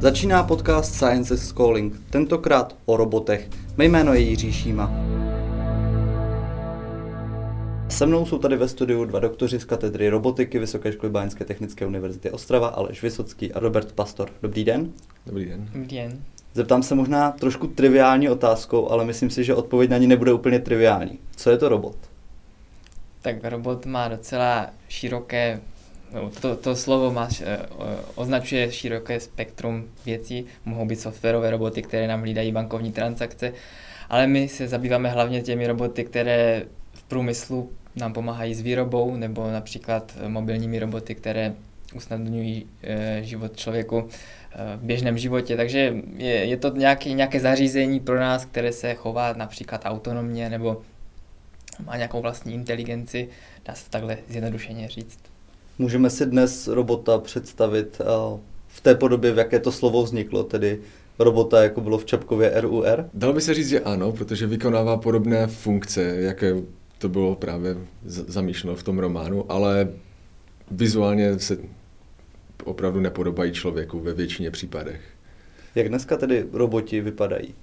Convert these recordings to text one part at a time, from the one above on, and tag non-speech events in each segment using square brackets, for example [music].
Začíná podcast Science is Calling, tentokrát o robotech. Mé jméno je Jiří Šíma. Se mnou jsou tady ve studiu dva doktoři z katedry robotiky Vysoké školy Báňské technické univerzity Ostrava, Aleš Vysocký a Robert Pastor. Dobrý den. Dobrý den. Dobrý den. Zeptám se možná trošku triviální otázkou, ale myslím si, že odpověď na ní nebude úplně triviální. Co je to robot? Tak robot má docela široké to, to slovo má, eh, označuje široké spektrum věcí. Mohou být softwarové roboty, které nám hlídají bankovní transakce, ale my se zabýváme hlavně těmi roboty, které v průmyslu nám pomáhají s výrobou, nebo například mobilními roboty, které usnadňují e, život člověku v běžném životě. Takže je, je to nějaké, nějaké zařízení pro nás, které se chová například autonomně nebo má nějakou vlastní inteligenci, dá se takhle zjednodušeně říct. Můžeme si dnes robota představit v té podobě, v jaké to slovo vzniklo, tedy robota, jako bylo v Čapkově RUR? Dalo by se říct, že ano, protože vykonává podobné funkce, jaké to bylo právě zamýšleno v tom románu, ale vizuálně se opravdu nepodobají člověku ve většině případech. Jak dneska tedy roboti vypadají?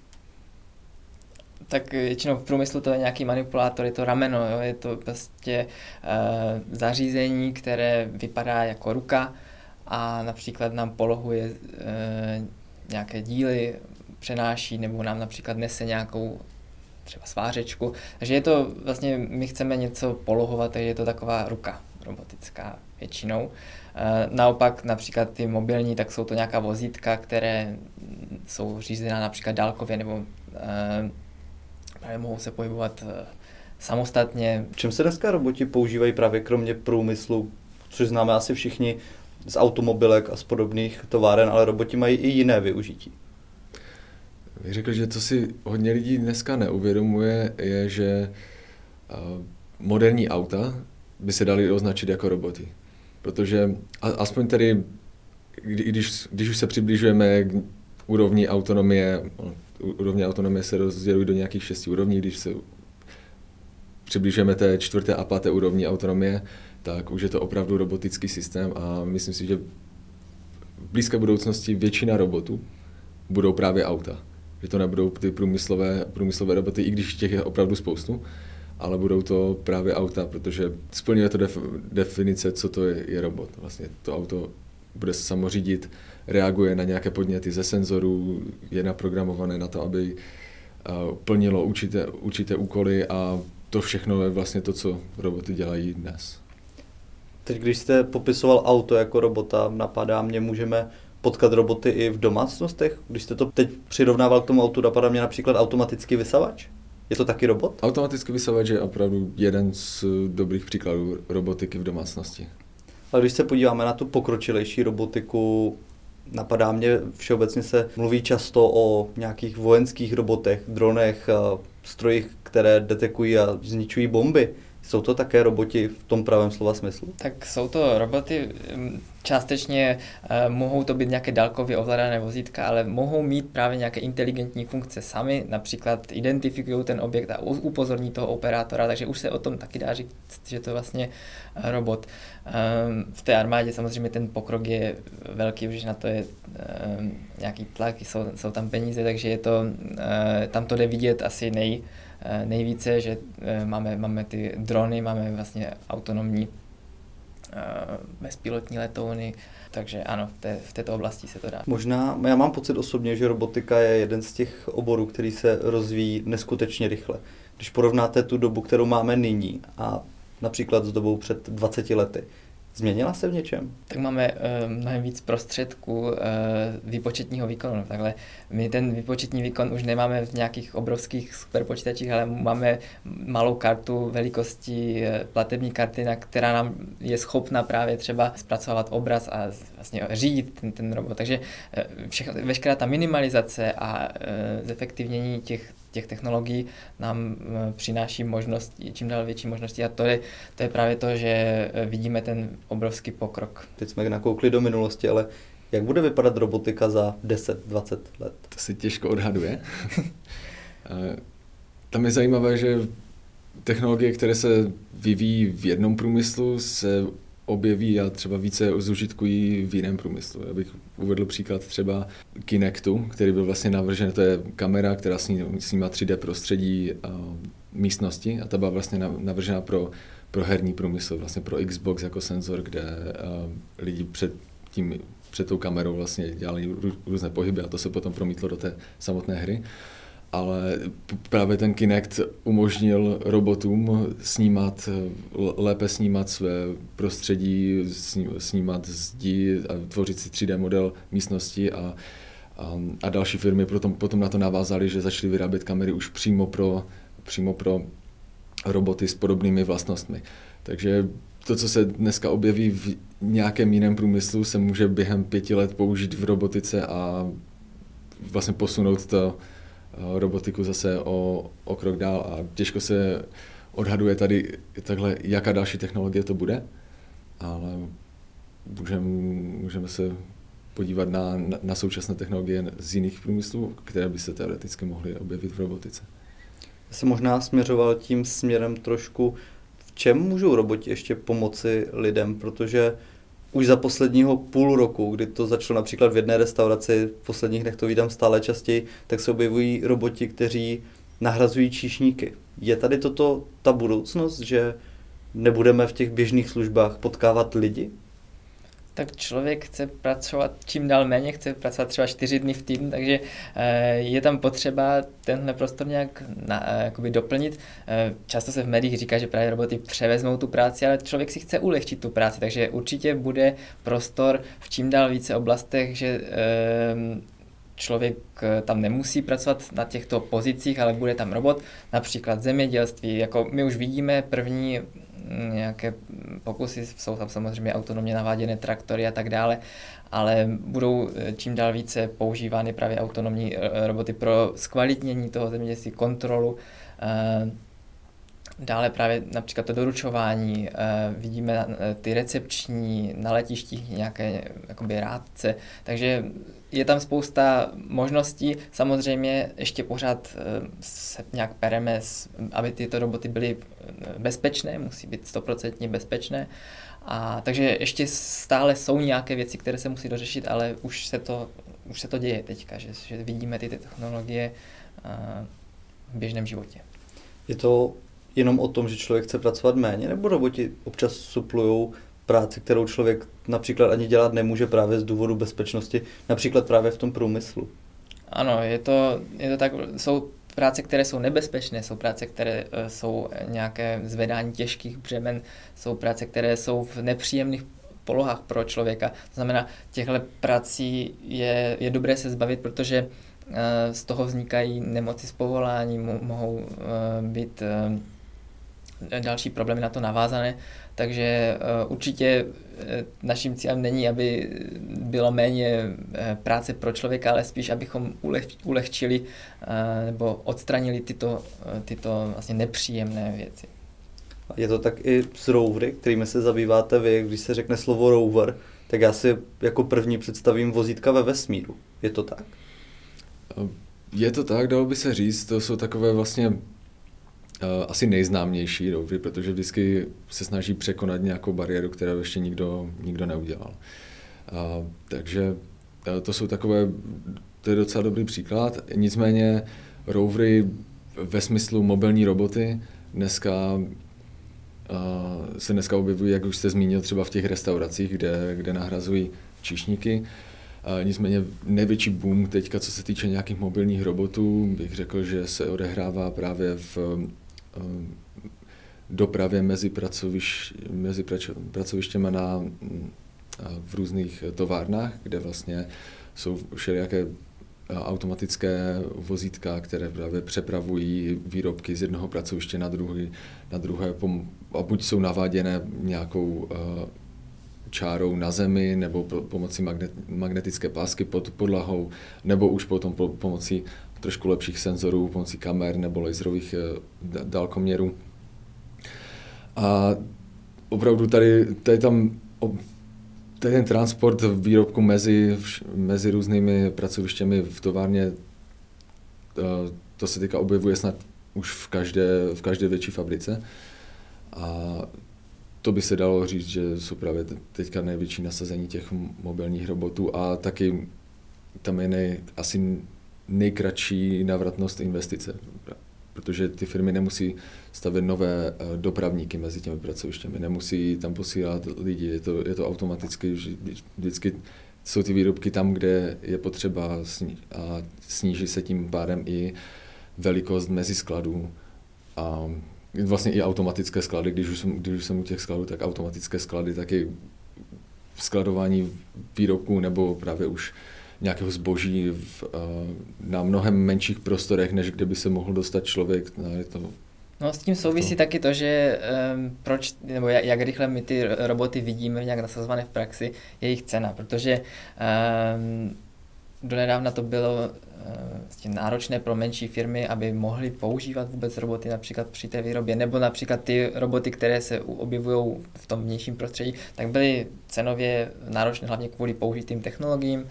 Tak většinou v průmyslu to je nějaký manipulátor, je to rameno, jo? je to prostě uh, zařízení, které vypadá jako ruka a například nám polohuje uh, nějaké díly, přenáší nebo nám například nese nějakou třeba svářečku. Takže je to vlastně, my chceme něco polohovat, takže je to taková ruka robotická většinou. Eh, naopak například ty mobilní, tak jsou to nějaká vozítka, které jsou řízená například dálkově nebo právě mohou se pohybovat eh, samostatně. V čem se dneska roboti používají právě kromě průmyslu, což známe asi všichni z automobilek a z podobných továren, ale roboti mají i jiné využití. Bych řekl, že co si hodně lidí dneska neuvědomuje, je, že eh, moderní auta by se daly označit jako roboty. Protože aspoň tedy, když, když už se přibližujeme k úrovni autonomie, úrovně autonomie se rozdělují do nějakých šesti úrovní, když se přiblížíme té čtvrté a páté úrovni autonomie, tak už je to opravdu robotický systém a myslím si, že v blízké budoucnosti většina robotů budou právě auta. Že to nebudou ty průmyslové, průmyslové roboty, i když těch je opravdu spoustu, ale budou to právě auta, protože splňuje to def, definice, co to je, je robot. Vlastně to auto bude samořídit, reaguje na nějaké podněty ze senzorů, je naprogramované na to, aby eh, plnilo určité, určité úkoly a to všechno je vlastně to, co roboty dělají dnes. Teď, když jste popisoval auto jako robota, napadá mě, můžeme potkat roboty i v domácnostech? Když jste to teď přirovnával k tomu autu, napadá mě například automatický vysavač? Je to taky robot? Automatický vysavač je opravdu jeden z dobrých příkladů robotiky v domácnosti. Ale když se podíváme na tu pokročilejší robotiku, napadá mě, všeobecně se mluví často o nějakých vojenských robotech, dronech, strojích, které detekují a zničují bomby. Jsou to také roboti v tom pravém slova smyslu? Tak jsou to roboty, částečně uh, mohou to být nějaké dálkově ovládané vozítka, ale mohou mít právě nějaké inteligentní funkce sami, například identifikují ten objekt a upozorní toho operátora, takže už se o tom taky dá říct, že to je vlastně uh, robot. Um, v té armádě samozřejmě ten pokrok je velký, už na to je um, nějaký tlak, jsou, jsou tam peníze, takže je to, uh, tam to jde vidět asi nej, Eh, nejvíce, že eh, máme, máme ty drony, máme vlastně autonomní eh, bezpilotní letouny, takže ano, v, té, v této oblasti se to dá. Možná, já mám pocit osobně, že robotika je jeden z těch oborů, který se rozvíjí neskutečně rychle. Když porovnáte tu dobu, kterou máme nyní a například s dobou před 20 lety, Změnila se v něčem? Tak máme uh, mnohem víc prostředků uh, výpočetního výkonu. Takhle my ten výpočetní výkon už nemáme v nějakých obrovských superpočítačích, ale máme malou kartu velikosti uh, platební karty, na která nám je schopna právě třeba zpracovat obraz a vlastně řídit ten, ten robot. Takže uh, všechno, veškerá ta minimalizace a uh, zefektivnění těch těch technologií nám eh, přináší možnosti, čím dál větší možnosti a to je, to je právě to, že eh, vidíme ten obrovský pokrok. Teď jsme nakoukli do minulosti, ale jak bude vypadat robotika za 10-20 let? To se těžko odhaduje. [laughs] Tam je zajímavé, že technologie, které se vyvíjí v jednom průmyslu, se objeví a třeba více zužitkují v jiném průmyslu. Já bych uvedl příklad třeba Kinectu, který byl vlastně navržen, to je kamera, která snímá 3D prostředí místnosti a ta byla vlastně navržena pro, pro herní průmysl, vlastně pro Xbox jako senzor, kde lidi před tím před tou kamerou vlastně dělali různé pohyby a to se potom promítlo do té samotné hry ale právě ten Kinect umožnil robotům snímat, lépe snímat své prostředí, snímat zdi a tvořit si 3D model místnosti a, a, a další firmy potom, potom na to navázaly, že začaly vyrábět kamery už přímo pro, přímo pro roboty s podobnými vlastnostmi. Takže to, co se dneska objeví v nějakém jiném průmyslu, se může během pěti let použít v robotice a vlastně posunout to, robotiku zase o, o krok dál a těžko se odhaduje tady takhle, jaká další technologie to bude, ale můžeme můžeme se podívat na, na, na současné technologie z jiných průmyslů, které by se teoreticky mohly objevit v robotice. Já jsem možná směřoval tím směrem trošku, v čem můžou roboti ještě pomoci lidem, protože už za posledního půl roku, kdy to začalo například v jedné restauraci, v posledních dnech to vídám stále častěji, tak se objevují roboti, kteří nahrazují číšníky. Je tady toto ta budoucnost, že nebudeme v těch běžných službách potkávat lidi? Tak člověk chce pracovat čím dál méně, chce pracovat třeba čtyři dny v týdnu, takže eh, je tam potřeba tenhle prostor nějak na, eh, jakoby doplnit. Eh, často se v médiích říká, že právě roboty převezmou tu práci, ale člověk si chce ulehčit tu práci, takže určitě bude prostor v čím dál více oblastech, že člověk tam nemusí pracovat na těchto pozicích, ale bude tam robot, například zemědělství. Jako my už vidíme první nějaké pokusy, jsou tam samozřejmě autonomně naváděné traktory a tak dále, ale budou eh, čím dál více používány právě autonomní eh, roboty pro zkvalitnění toho zemědělství, kontrolu. Eh, dále právě například to doručování, vidíme ty recepční na letištích nějaké jakoby rádce, takže je tam spousta možností. Samozřejmě ještě pořád eh, se nějak pereme, aby tyto roboty byly eh, bezpečné, musí být stoprocentně bezpečné. A, takže ještě stále jsou nějaké věci, které se musí dořešit, ale už se to, už se to děje teďka, že, že vidíme ty, ty technologie eh, v běžném životě. Je to jenom o tom, že člověk chce pracovat méně, nebo roboti občas suplují práci, kterou člověk například ani dělat nemůže právě z důvodu bezpečnosti, například právě v tom průmyslu. Ano, je to, je to tak, jsou práce, které jsou nebezpečné, jsou práce, které uh, jsou nějaké zvedání těžkých břemen, jsou práce, které jsou v nepříjemných polohách pro člověka. To znamená, těchto prací je, je dobré se zbavit, protože uh, z toho vznikají nemoci z povolání, mo- mohou uh, být další problémy na to navázané. Takže uh, určitě uh, naším cílem není, aby bylo méně práce pro člověka, ale spíš, abychom uleh, ulehčili nebo odstranili tyto, tyto vlastně nepříjemné věci. Je to tak i s rovery, kterými se zabýváte vy, když se řekne slovo rover, tak já si jako první představím vozítka ve vesmíru. Je to tak? Je to tak, dalo by se říct, to jsou takové vlastně Eh, asi nejznámější rovery, protože vždycky se snaží překonat nějakou bariéru, kterou ještě nikdo, nikdo neudělal. A, takže eh, to jsou takové, to je docela dobrý příklad. Nicméně rovery ve smyslu mobilní roboty dneska eh, se dneska objevují, jak už jste zmínil, třeba v těch restauracích, kde, kde nahrazují číšníky. Nicméně největší boom teďka, co se týče nějakých mobilních robotů, bych řekl, že se odehrává právě v Eh, dopravě mezi, pracoviš, mezi pracovištěma na, eh, v různých továrnách, kde vlastně jsou všelijaké eh, automatické vozítka, které právě přepravují výrobky z jednoho pracoviště na, druhý, na druhé a buď jsou naváděné nějakou čárou na zemi nebo pomocí magnet, magnetické pásky pod podlahou, nebo už potom po, pomocí trošku lepších senzorů pomocí kamer nebo laserových eh, dálkoměrů. A opravdu tady, tady tam tady ten transport výrobku mezi, mezi různými pracovištěmi v továrně, eh, to se teďka objevuje snad už v každé, v každé větší fabrice. A to by se dalo říct, že jsou právě teďka největší nasazení těch mobilních robotů a taky tam je nej, asi nejkratší návratnost investice, protože ty firmy nemusí stavět nové eh, dopravníky mezi těmi pracovištěmi, nemusí tam posílat lidi, je to, je to automaticky, vždycky jsou ty výrobky tam, kde je potřeba a sníží se tím pádem i velikost mezi skladů a vlastně i automatické sklady, když už jsem, když už jsem u těch skladů, tak automatické sklady, taky skladování výrobků nebo právě už nějakého zboží v, uh, na mnohem menších prostorech, než kde by se mohl dostat člověk. No, je to, No s tím souvisí to. taky to, že um, proč, nebo jak, jak rychle my ty roboty vidíme nějak nasazované v praxi, je jejich cena, protože um, donedávna to bylo uh, náročné pro menší firmy, aby mohly používat vůbec roboty například při té výrobě, nebo například ty roboty, které se objevují v tom vnějším prostředí, tak byly cenově náročné hlavně kvůli použitým technologiím.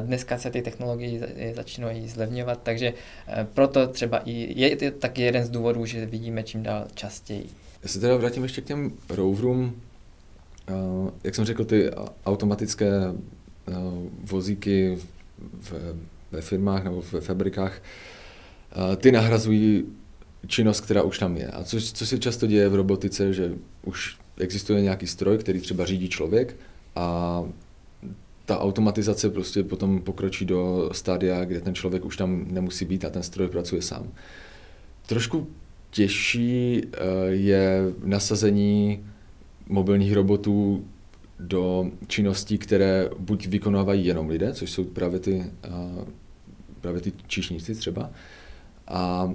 Dneska se ty technologie začínají zlevňovat, takže eh, proto třeba i je to taky jeden z důvodů, že vidíme čím dál častěji. Já se teda vrátím ještě k těm roverům. Eh, jak jsem řekl, ty automatické eh, vozíky ve firmách nebo ve fabrikách, ty nahrazují činnost, která už tam je. A co, co se často děje v robotice, že už existuje nějaký stroj, který třeba řídí člověk a ta automatizace prostě potom pokročí do stádia, kde ten člověk už tam nemusí být a ten stroj pracuje sám. Trošku těžší eh, je nasazení mobilních robotů do činností, které buď vykonávají jenom lidé, což jsou právě ty, eh, právě ty číšníci třeba, a,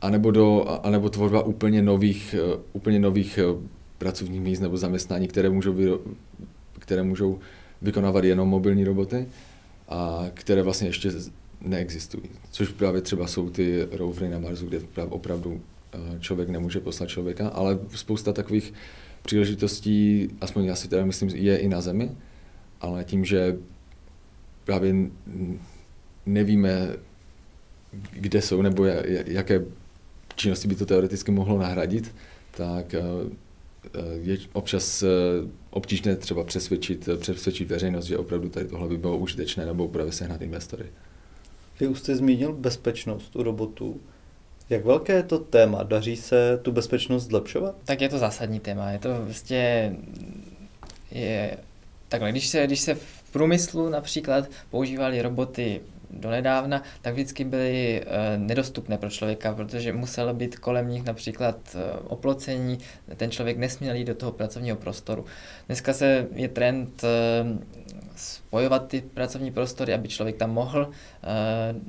anebo, do, anebo tvorba úplně nových, eh, úplně nových pracovních míst nebo zaměstnání, které můžou, které můžou vykonávat jenom mobilní roboty, a které vlastně ještě neexistují. Což právě třeba jsou ty rovery na Marsu, kde opravdu eh, člověk nemůže poslat člověka, ale spousta takových příležitostí, aspoň já si teda myslím, je i na Zemi, ale tím, že právě nevíme, kde jsou nebo jaké činnosti by to teoreticky mohlo nahradit, tak eh, je občas eh, obtížné třeba přesvědčit, eh, přesvědčit veřejnost, že opravdu tady tohle by bylo užitečné nebo právě sehnat investory. Vy už jste zmínil bezpečnost u robotů. Jak velké je to téma? Daří se tu bezpečnost zlepšovat? Tak je to zásadní téma. Je to vlastně je, takhle, když se, když se v průmyslu například používali roboty donedávna, tak vždycky byly e, nedostupné pro člověka, protože muselo být kolem nich například e, oplocení, ten člověk nesměl jít do toho pracovního prostoru. Dneska se je trend e, spojovat ty pracovní prostory, aby člověk tam mohl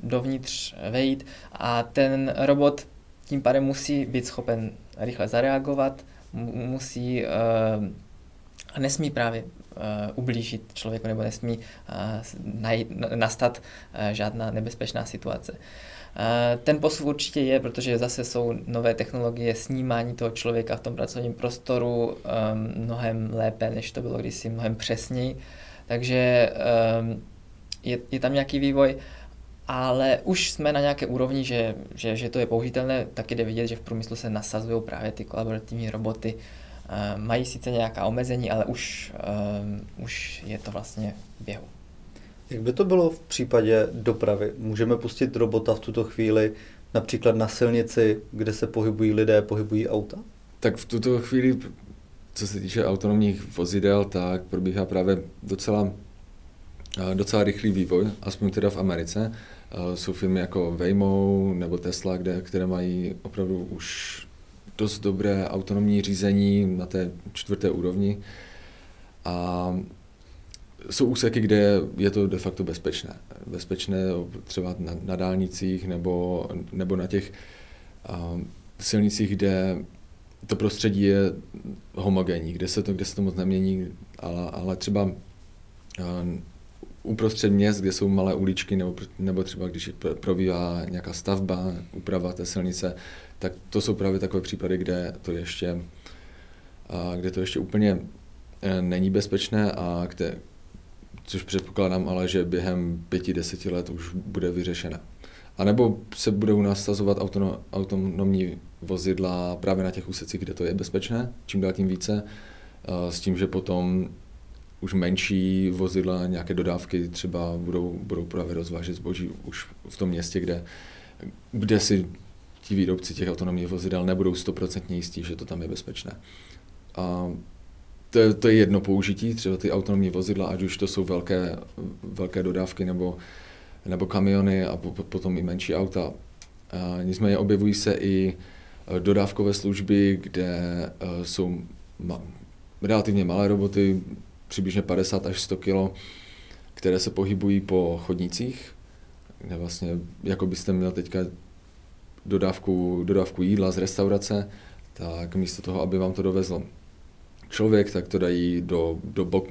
dovnitř vejít a ten robot tím pádem musí být schopen rychle zareagovat, musí a nesmí právě ublížit člověku nebo nesmí uh, najít, nastat uh, žádná nebezpečná situace. Ten posun určitě je, protože zase jsou nové technologie snímání toho člověka v tom pracovním prostoru mnohem lépe, než to bylo kdysi, mnohem přesněji. Takže je, je tam nějaký vývoj, ale už jsme na nějaké úrovni, že, že, že to je použitelné, taky jde vidět, že v průmyslu se nasazují právě ty kolaborativní roboty, Eh, mají sice nějaká omezení, ale už, um, už je to vlastně v běhu. Jak by to bylo v případě dopravy? Můžeme pustit robota v tuto chvíli například na silnici, kde se pohybují lidé, pohybují auta? Tak v tuto chvíli, co se týče autonomních vozidel, tak probíhá právě docela, eh, docela rychlý vývoj, aspoň teda v Americe. Jsou firmy jako Waymo nebo Tesla, kde, které mají opravdu už dost dobré autonomní řízení na té čtvrté úrovni. A jsou úseky, kde je to de facto bezpečné. Bezpečné třeba na, na dálnicích nebo, nebo na těch uh, silnicích, kde to prostředí je homogenní, kde se to, kde se to moc nemění, ale, ale třeba uh, uprostřed měst, kde jsou malé uličky, nebo, nebo třeba když probíhá nějaká stavba, úprava té silnice, tak to jsou právě takové případy, kde to ještě, kde to ještě úplně e, není bezpečné a kde, což předpokládám ale, že během pěti, deseti let už bude vyřešené. A nebo se budou nasazovat autonomní vozidla právě na těch úsecích, kde to je bezpečné, čím dál tím více. s tím, že potom už menší vozidla, nějaké dodávky třeba budou, budou právě rozvážet zboží už v tom městě, kde, kde si ti výrobci těch autonomních vozidel nebudou stoprocentně jistí, že to tam je bezpečné. A to, je, to je jedno použití, třeba ty autonomní vozidla, ať už to jsou velké, velké dodávky nebo, nebo kamiony a po, potom i menší auta. A nicméně objevují se i dodávkové služby, kde uh, jsou ma, relativně malé roboty, přibližně 50 až 100 kg, které se pohybují po chodnících, kde vlastně, jako byste měl teďka dodávku, dodávku jídla z restaurace, tak místo toho, aby vám to dovezl člověk, tak to dají do, do, bo,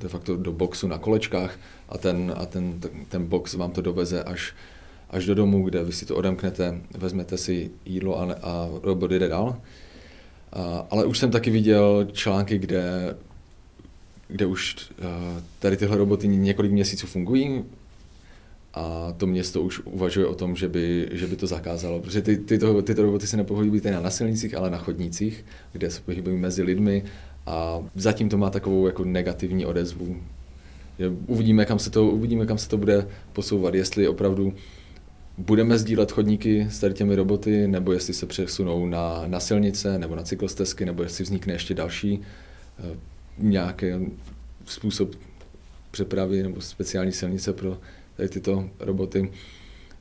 de facto do boxu na kolečkách a ten, a ten, ten box vám to doveze až, až do domu, kde vy si to odemknete, vezmete si jídlo a, a robot jde dál. A, ale už jsem taky viděl články, kde kde už eh, tady tyhle roboty několik měsíců fungují a to město už uvažuje o tom, že by, že by to zakázalo, protože ty, tyto, tyto roboty se nepohybují na silnicích, ale na chodnících, kde se pohybují mezi lidmi. A zatím to má takovou jako negativní odezvu. Že uvidíme, kam se to, uvidíme, kam se to bude posouvat, jestli opravdu budeme sdílet chodníky s tady těmi roboty, nebo jestli se přesunou na, na silnice, nebo na cyklostezky, nebo jestli vznikne ještě další eh, nějaký způsob přepravy nebo speciální silnice pro tady tyto roboty.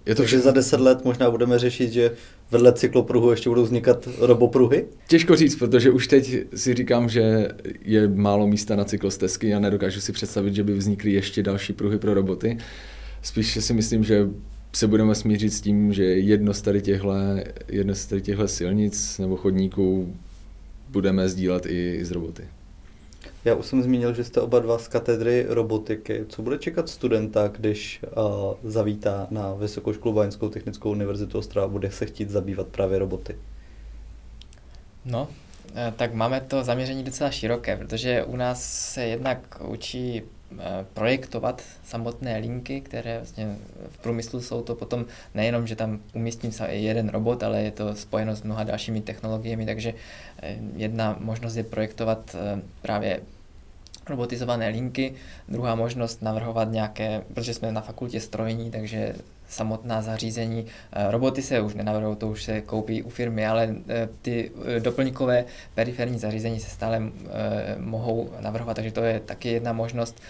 Je to Takže vše... za deset let možná budeme řešit, že vedle cyklopruhu ještě budou vznikat robopruhy? Těžko říct, protože už teď si říkám, že je málo místa na cyklostezky a nedokážu si představit, že by vznikly ještě další pruhy pro roboty. Spíš si myslím, že se budeme smířit s tím, že jedno z tady těchto, jedno z tady těchto silnic nebo chodníků budeme sdílet i, i z roboty. Já už jsem zmínil, že jste oba dva z katedry robotiky. Co bude čekat studenta, když uh, zavítá na Vysokou školu Báňskou technickou univerzitu Ostrava, bude se chtít zabývat právě roboty? No, eh, tak máme to zaměření docela široké, protože u nás se jednak učí projektovat samotné linky, které vlastně v průmyslu jsou to potom nejenom, že tam umístím jeden robot, ale je to spojeno s mnoha dalšími technologiemi, takže jedna možnost je projektovat právě robotizované linky, druhá možnost navrhovat nějaké, protože jsme na fakultě strojní, takže samotná zařízení. Eh, roboty se už nenavrhují, to už se koupí u firmy, ale eh, ty eh, doplňkové periferní zařízení se stále mohou navrhovat, takže to je taky jedna možnost.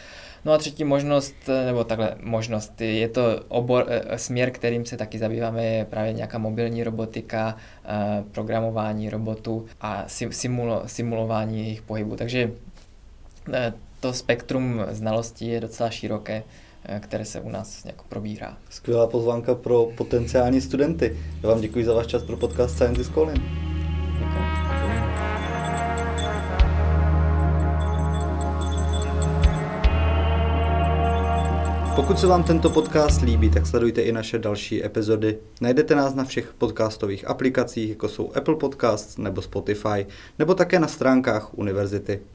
No a třetí možnost, nebo takhle možnost, je to obor, směr, kterým se taky zabýváme, je právě nějaká mobilní robotika, programování robotů a simulo, simulování jejich pohybu. Takže to spektrum znalostí je docela široké, eh, které se u nás jako probírá. Skvělá pozvánka pro potenciální studenty. Já vám děkuji za váš čas pro podcast Science is Calling. Pokud se vám tento podcast líbí, tak sledujte i naše další epizody. Najdete nás na všech podcastových aplikacích, jako jsou Apple Podcasts nebo Spotify, nebo také na stránkách univerzity.